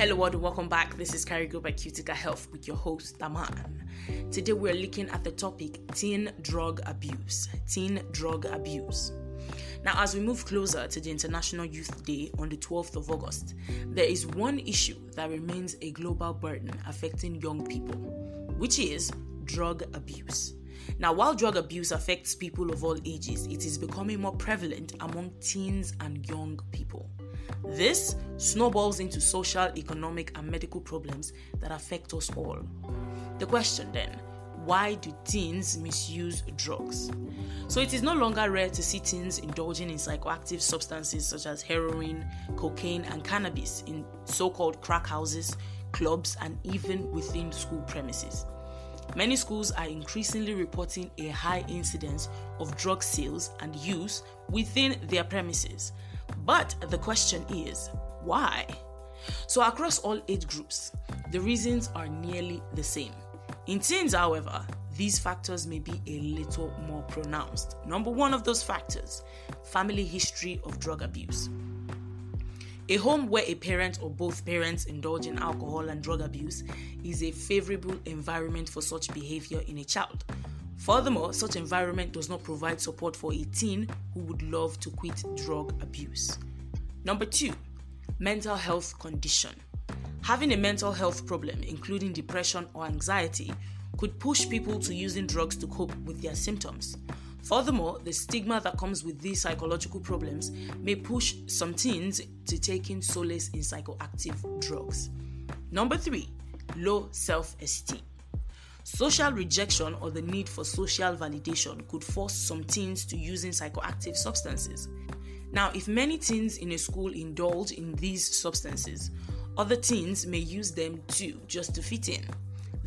Hello world, welcome back. This is Carigo by Cutica Health with your host Daman. Today we're looking at the topic teen drug abuse. Teen drug abuse. Now, as we move closer to the International Youth Day on the 12th of August, there is one issue that remains a global burden affecting young people, which is drug abuse. Now, while drug abuse affects people of all ages, it is becoming more prevalent among teens and young people. This snowballs into social, economic, and medical problems that affect us all. The question then why do teens misuse drugs? So, it is no longer rare to see teens indulging in psychoactive substances such as heroin, cocaine, and cannabis in so called crack houses, clubs, and even within school premises. Many schools are increasingly reporting a high incidence of drug sales and use within their premises. But the question is, why? So, across all age groups, the reasons are nearly the same. In teens, however, these factors may be a little more pronounced. Number one of those factors family history of drug abuse. A home where a parent or both parents indulge in alcohol and drug abuse is a favorable environment for such behavior in a child. Furthermore, such environment does not provide support for a teen who would love to quit drug abuse. Number 2, mental health condition. Having a mental health problem, including depression or anxiety, could push people to using drugs to cope with their symptoms. Furthermore, the stigma that comes with these psychological problems may push some teens to taking solace in psychoactive drugs. Number three, low self esteem. Social rejection or the need for social validation could force some teens to using psychoactive substances. Now, if many teens in a school indulge in these substances, other teens may use them too just to fit in.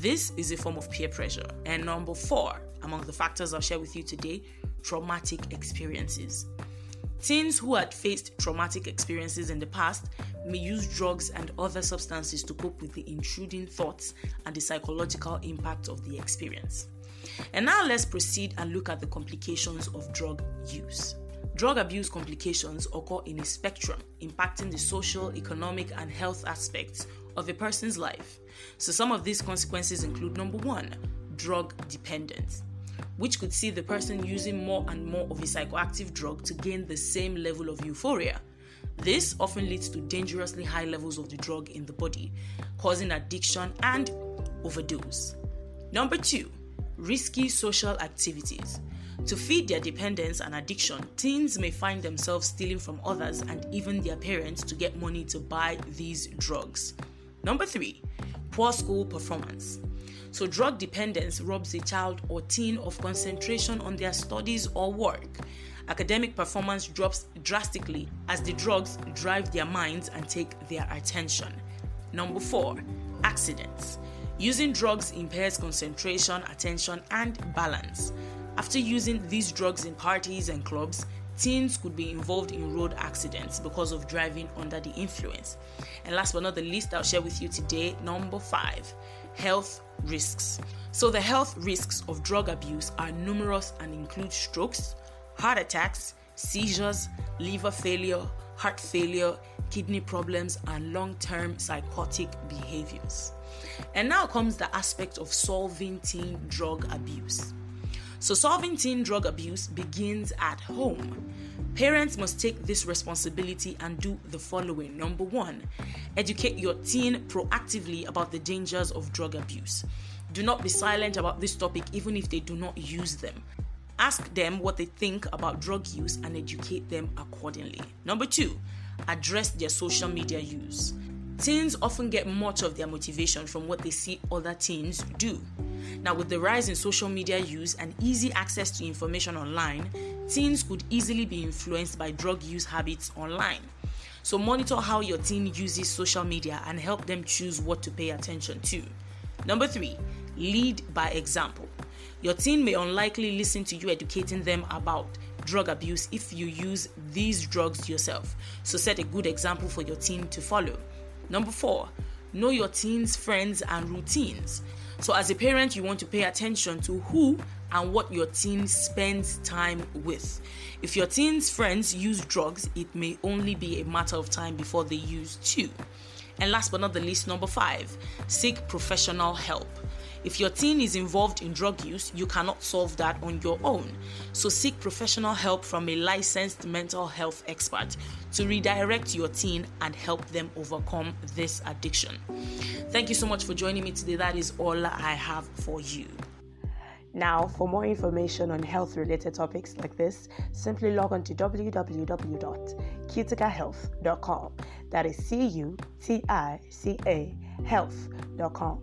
This is a form of peer pressure. And number four, among the factors I'll share with you today, traumatic experiences. Teens who had faced traumatic experiences in the past may use drugs and other substances to cope with the intruding thoughts and the psychological impact of the experience. And now let's proceed and look at the complications of drug use. Drug abuse complications occur in a spectrum impacting the social, economic, and health aspects of a person's life. So, some of these consequences include number one, drug dependence, which could see the person using more and more of a psychoactive drug to gain the same level of euphoria. This often leads to dangerously high levels of the drug in the body, causing addiction and overdose. Number two, risky social activities. To feed their dependence and addiction, teens may find themselves stealing from others and even their parents to get money to buy these drugs. Number three, poor school performance. So, drug dependence robs a child or teen of concentration on their studies or work. Academic performance drops drastically as the drugs drive their minds and take their attention. Number four, accidents. Using drugs impairs concentration, attention, and balance. After using these drugs in parties and clubs, teens could be involved in road accidents because of driving under the influence. And last but not the least, I'll share with you today number five health risks. So, the health risks of drug abuse are numerous and include strokes, heart attacks, seizures, liver failure, heart failure, kidney problems, and long term psychotic behaviors. And now comes the aspect of solving teen drug abuse. So, solving teen drug abuse begins at home. Parents must take this responsibility and do the following. Number one, educate your teen proactively about the dangers of drug abuse. Do not be silent about this topic, even if they do not use them. Ask them what they think about drug use and educate them accordingly. Number two, address their social media use. Teens often get much of their motivation from what they see other teens do. Now, with the rise in social media use and easy access to information online, teens could easily be influenced by drug use habits online. So, monitor how your teen uses social media and help them choose what to pay attention to. Number three, lead by example. Your teen may unlikely listen to you educating them about drug abuse if you use these drugs yourself. So, set a good example for your teen to follow. Number four, know your teen's friends and routines. So, as a parent, you want to pay attention to who and what your teen spends time with. If your teen's friends use drugs, it may only be a matter of time before they use too. And last but not the least, number five, seek professional help. If your teen is involved in drug use, you cannot solve that on your own. So seek professional help from a licensed mental health expert to redirect your teen and help them overcome this addiction. Thank you so much for joining me today. That is all I have for you. Now, for more information on health related topics like this, simply log on to www.cuticahealth.com. That is C U T I C A health.com.